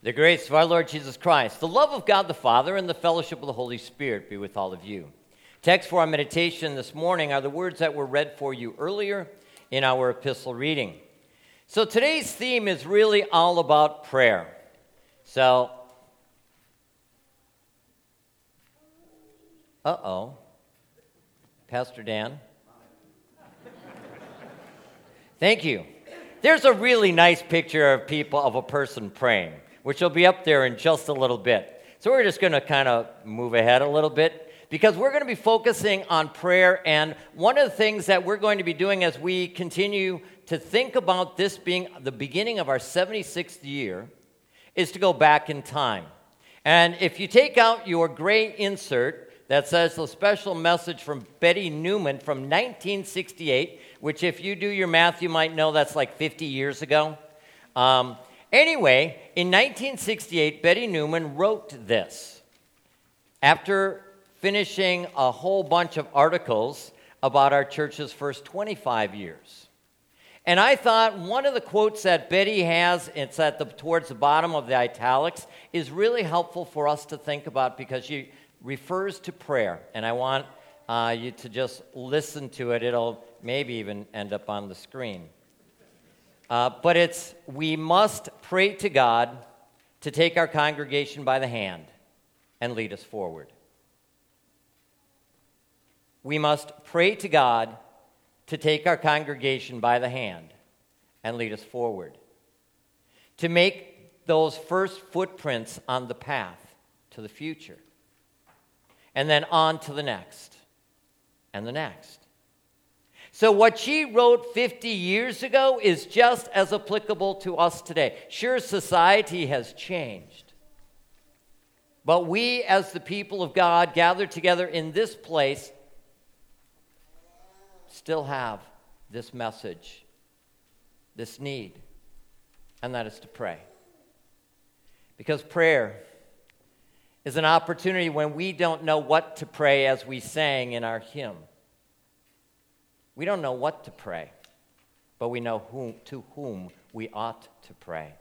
The grace of our Lord Jesus Christ, the love of God the Father, and the fellowship of the Holy Spirit be with all of you. Text for our meditation this morning are the words that were read for you earlier in our epistle reading. So today's theme is really all about prayer. So, uh oh. Pastor Dan. Thank you. There's a really nice picture of people, of a person praying which will be up there in just a little bit. So we're just going to kind of move ahead a little bit because we're going to be focusing on prayer. And one of the things that we're going to be doing as we continue to think about this being the beginning of our 76th year is to go back in time. And if you take out your gray insert that says the special message from Betty Newman from 1968, which, if you do your math, you might know that's like 50 years ago. Um, Anyway, in 1968, Betty Newman wrote this after finishing a whole bunch of articles about our church's first 25 years. And I thought one of the quotes that Betty has, it's at the, towards the bottom of the italics, is really helpful for us to think about because she refers to prayer. And I want uh, you to just listen to it. It'll maybe even end up on the screen. Uh, but it's we must pray to God to take our congregation by the hand and lead us forward. We must pray to God to take our congregation by the hand and lead us forward. To make those first footprints on the path to the future. And then on to the next and the next. So, what she wrote 50 years ago is just as applicable to us today. Sure, society has changed. But we, as the people of God gathered together in this place, still have this message, this need, and that is to pray. Because prayer is an opportunity when we don't know what to pray, as we sang in our hymn. We don't know what to pray, but we know whom, to whom we ought to pray.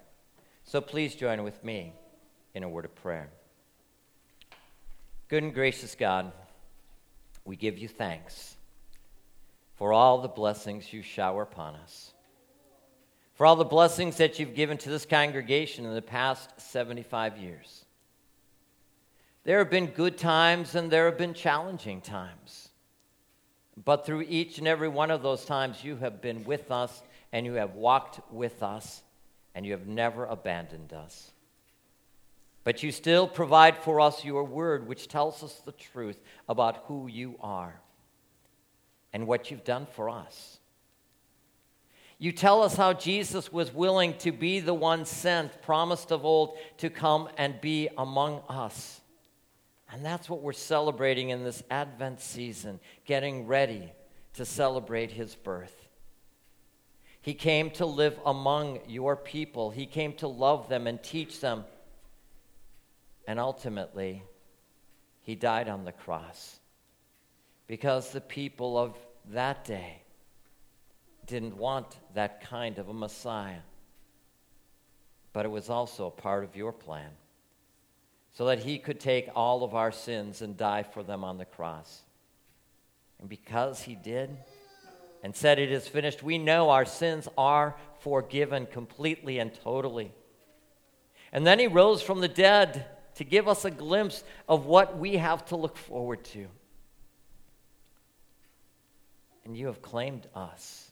So please join with me in a word of prayer. Good and gracious God, we give you thanks for all the blessings you shower upon us, for all the blessings that you've given to this congregation in the past 75 years. There have been good times and there have been challenging times. But through each and every one of those times, you have been with us and you have walked with us and you have never abandoned us. But you still provide for us your word, which tells us the truth about who you are and what you've done for us. You tell us how Jesus was willing to be the one sent, promised of old, to come and be among us. And that's what we're celebrating in this Advent season, getting ready to celebrate his birth. He came to live among your people, he came to love them and teach them. And ultimately, he died on the cross because the people of that day didn't want that kind of a Messiah. But it was also a part of your plan so that he could take all of our sins and die for them on the cross. And because he did and said it is finished, we know our sins are forgiven completely and totally. And then he rose from the dead to give us a glimpse of what we have to look forward to. And you have claimed us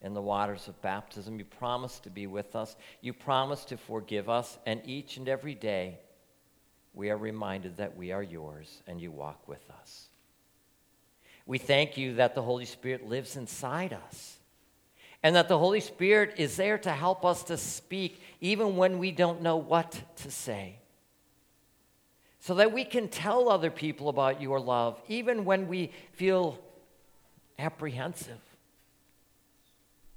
in the waters of baptism. You promised to be with us. You promised to forgive us. And each and every day, we are reminded that we are yours and you walk with us. We thank you that the Holy Spirit lives inside us and that the Holy Spirit is there to help us to speak even when we don't know what to say. So that we can tell other people about your love even when we feel apprehensive.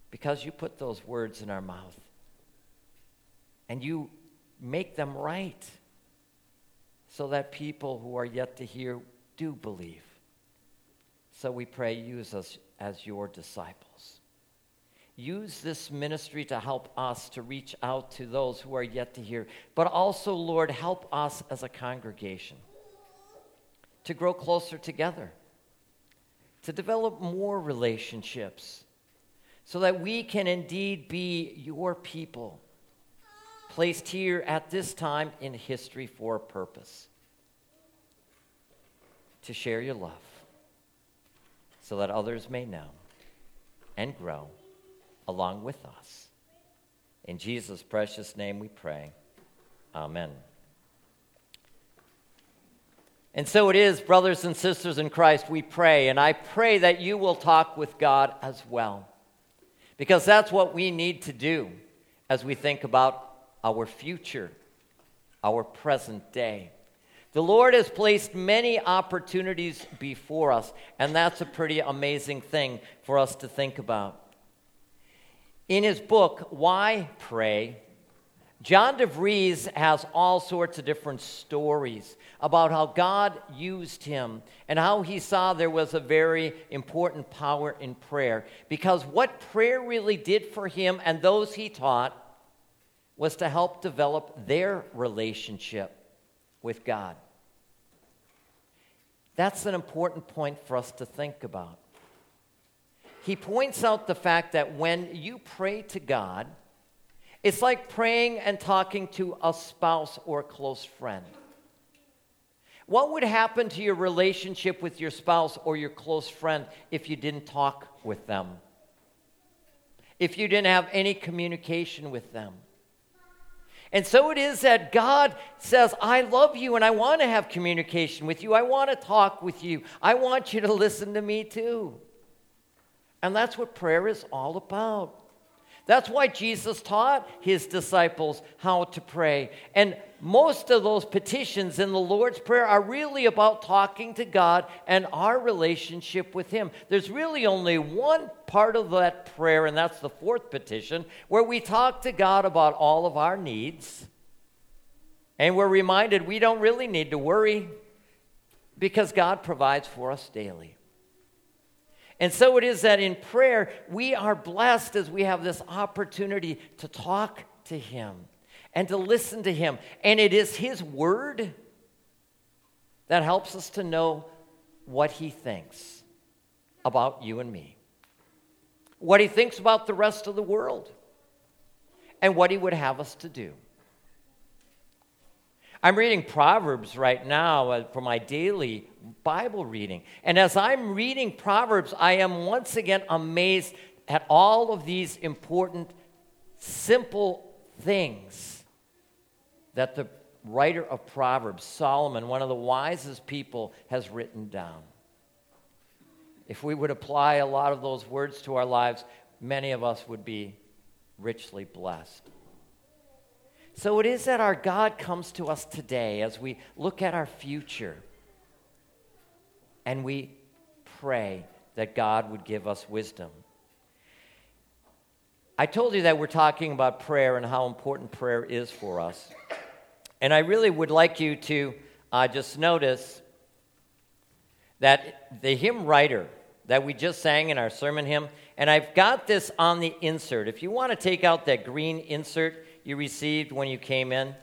Because you put those words in our mouth and you make them right so that people who are yet to hear do believe. So we pray, use us as your disciples. use this ministry to help us to reach out to those who are yet to hear. But also, Lord, help us as a congregation to grow closer together, to develop more relationships, so that we can indeed be your people, placed here at this time in history for a purpose to share your love, so that others may know and grow along with us. In Jesus' precious name we pray. Amen. And so it is, brothers and sisters in Christ, we pray. And I pray that you will talk with God as well. Because that's what we need to do as we think about our future, our present day. The Lord has placed many opportunities before us, and that's a pretty amazing thing for us to think about. In his book, Why Pray, John DeVries has all sorts of different stories about how God used him and how he saw there was a very important power in prayer. Because what prayer really did for him and those he taught was to help develop their relationship with God. That's an important point for us to think about he points out the fact that when you pray to God, it's like praying and talking to a spouse or a close friend. What would happen to your relationship with your spouse or your close friend if you didn't talk with them? If you didn't have any communication with them? And so it is that God says, I love you and I want to have communication with you. I want to talk with you. I want you to listen to me too. And that's what prayer is all about. That's why Jesus taught his disciples how to pray. And most of those petitions in the Lord's Prayer are really about talking to God and our relationship with Him. There's really only one part of that prayer, and that's the fourth petition, where we talk to God about all of our needs. And we're reminded we don't really need to worry because God provides for us daily. And so it is that in prayer, we are blessed as we have this opportunity to talk to Him and to listen to Him. And it is His Word that helps us to know what He thinks about you and me, what He thinks about the rest of the world, and what He would have us to do. I'm reading Proverbs right now uh, for my daily Bible reading. And as I'm reading Proverbs, I am once again amazed at all of these important, simple things that the writer of Proverbs, Solomon, one of the wisest people, has written down. If we would apply a lot of those words to our lives, many of us would be richly blessed. So it is that our God comes to us today as we look at our future and we pray that God would give us wisdom. I told you that we're talking about prayer and how important prayer is for us. And I really would like you to uh, just notice that the hymn writer that we just sang in our sermon hymn, and I've got this on the insert. If you want to take out that green insert, you received when you came in.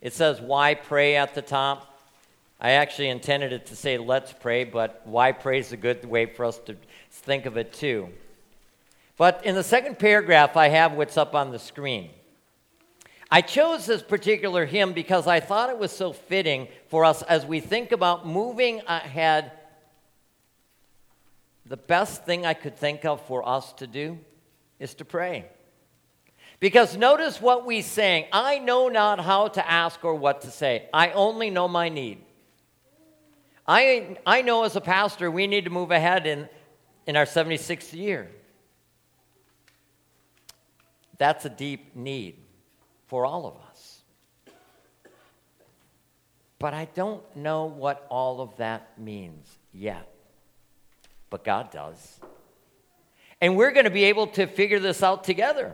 It says, Why pray at the top. I actually intended it to say, Let's pray, but why pray is a good way for us to think of it too. But in the second paragraph, I have what's up on the screen. I chose this particular hymn because I thought it was so fitting for us as we think about moving ahead. The best thing I could think of for us to do is to pray. Because notice what we sang I know not how to ask or what to say, I only know my need. I, I know as a pastor we need to move ahead in, in our 76th year. That's a deep need for all of us. But I don't know what all of that means yet. But God does. And we're going to be able to figure this out together.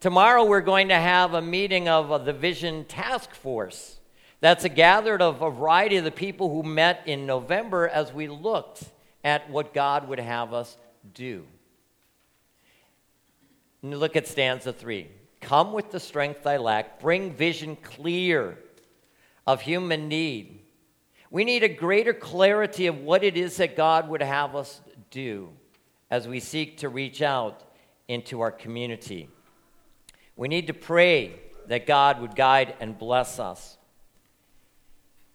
Tomorrow we're going to have a meeting of the Vision Task Force. That's a gathered of a variety of the people who met in November as we looked at what God would have us do. Look at stanza three. Come with the strength I lack, bring vision clear of human need. We need a greater clarity of what it is that God would have us do as we seek to reach out into our community. We need to pray that God would guide and bless us.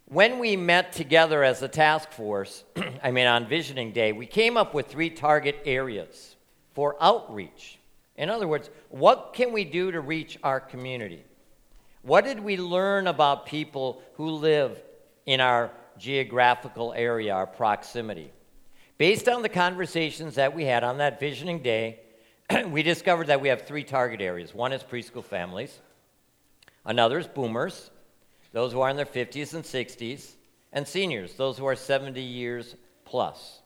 When we met together as a task force, I mean on Visioning Day, we came up with three target areas for outreach. In other words, what can we do to reach our community? What did we learn about people who live in our geographical area, our proximity? Based on the conversations that we had on that visioning day, we discovered that we have three target areas. One is preschool families, another is boomers, those who are in their 50s and 60s, and seniors, those who are 70 years plus.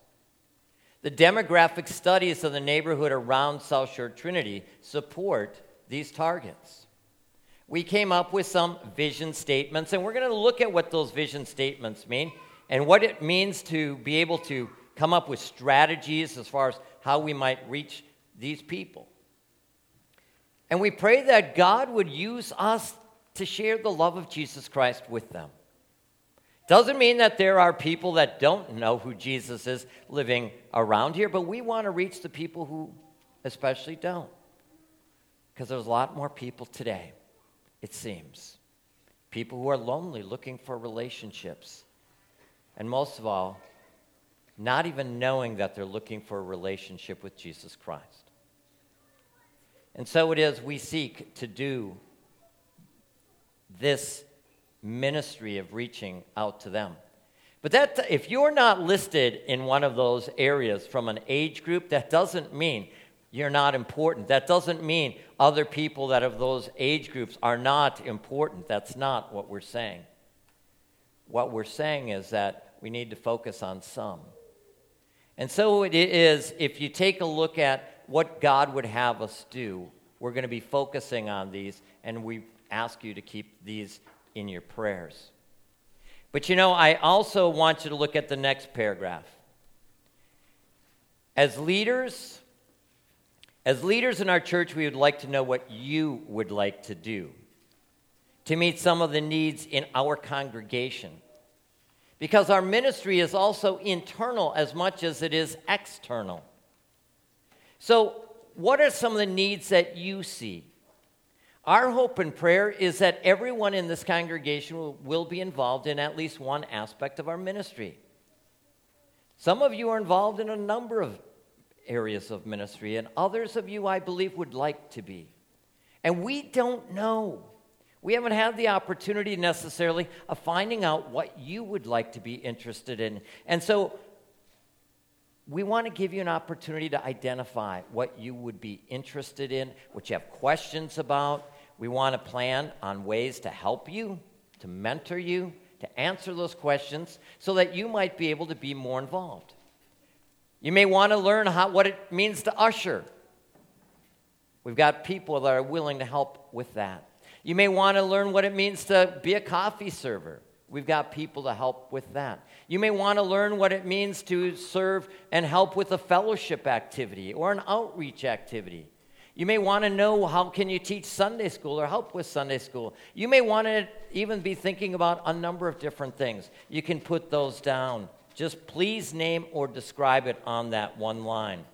The demographic studies of the neighborhood around South Shore Trinity support these targets. We came up with some vision statements, and we're going to look at what those vision statements mean and what it means to be able to come up with strategies as far as how we might reach these people. And we pray that God would use us to share the love of Jesus Christ with them. Doesn't mean that there are people that don't know who Jesus is living around here, but we want to reach the people who especially don't. Because there's a lot more people today, it seems. People who are lonely, looking for relationships. And most of all, not even knowing that they're looking for a relationship with Jesus Christ. And so it is we seek to do this ministry of reaching out to them. But that, if you're not listed in one of those areas from an age group, that doesn't mean you're not important. That doesn't mean other people that of those age groups are not important. That's not what we're saying. What we're saying is that we need to focus on some. And so it is, if you take a look at what God would have us do, we're going to be focusing on these, and we ask you to keep these in your prayers. But you know, I also want you to look at the next paragraph. As leaders, as leaders in our church, we would like to know what you would like to do to meet some of the needs in our congregation. Because our ministry is also internal as much as it is external. So, what are some of the needs that you see? Our hope and prayer is that everyone in this congregation will, will, be involved in at least one aspect of our ministry. Some of you are involved in a number of areas of ministry, and others of you, I believe, would like to be. And we don't know. We haven't had the opportunity necessarily of finding out what you would like to be interested in. And so we want to give you an opportunity to identify what you would be interested in, what you have questions about. We want to plan on ways to help you, to mentor you, to answer those questions so that you might be able to be more involved. You may want to learn how, what it means to usher. We've got people that are willing to help with that. You may want to learn what it means to be a coffee server. We've got people to help with that. You may want to learn what it means to serve and help with a fellowship activity or an outreach activity. You may want to know how can you teach Sunday school or help with Sunday school. You may want to even be thinking about a number of different things. You can put those down. Just please name or describe it on that one line.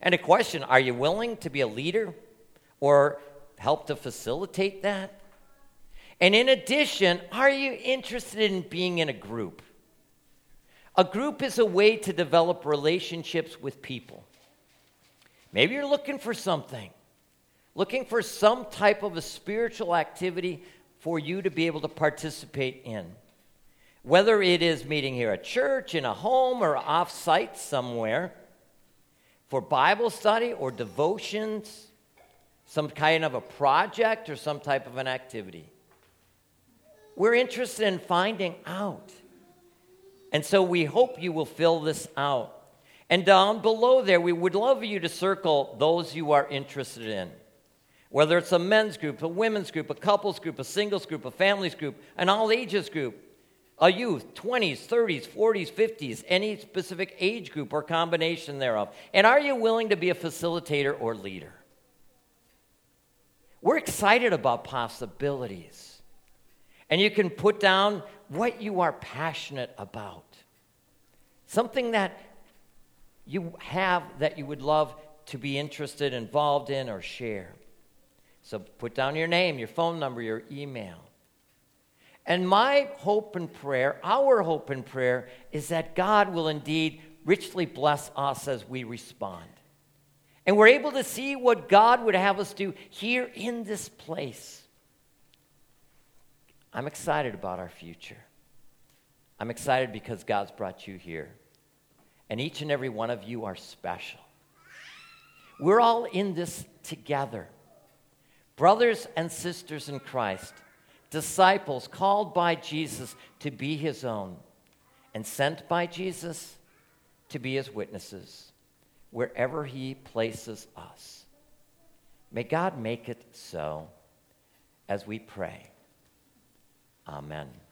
And a question, are you willing to be a leader or help to facilitate that? And in addition, are you interested in being in a group? A group is a way to develop relationships with people. Maybe you're looking for something, looking for some type of a spiritual activity for you to be able to participate in. Whether it is meeting here at church, in a home, or off site somewhere, for Bible study or devotions, some kind of a project or some type of an activity. We're interested in finding out. And so we hope you will fill this out. And down below there, we would love you to circle those you are interested in. Whether it's a men's group, a women's group, a couples group, a singles group, a families group, an all ages group, a youth, 20s, 30s, 40s, 50s, any specific age group or combination thereof. And are you willing to be a facilitator or leader? We're excited about possibilities. And you can put down what you are passionate about. Something that you have that you would love to be interested, involved in, or share. So put down your name, your phone number, your email. And my hope and prayer, our hope and prayer, is that God will indeed richly bless us as we respond. And we're able to see what God would have us do here in this place. I'm excited about our future. I'm excited because God's brought you here. And each and every one of you are special. We're all in this together. Brothers and sisters in Christ, disciples called by Jesus to be his own, and sent by Jesus to be his witnesses wherever he places us. May God make it so as we pray. Amen.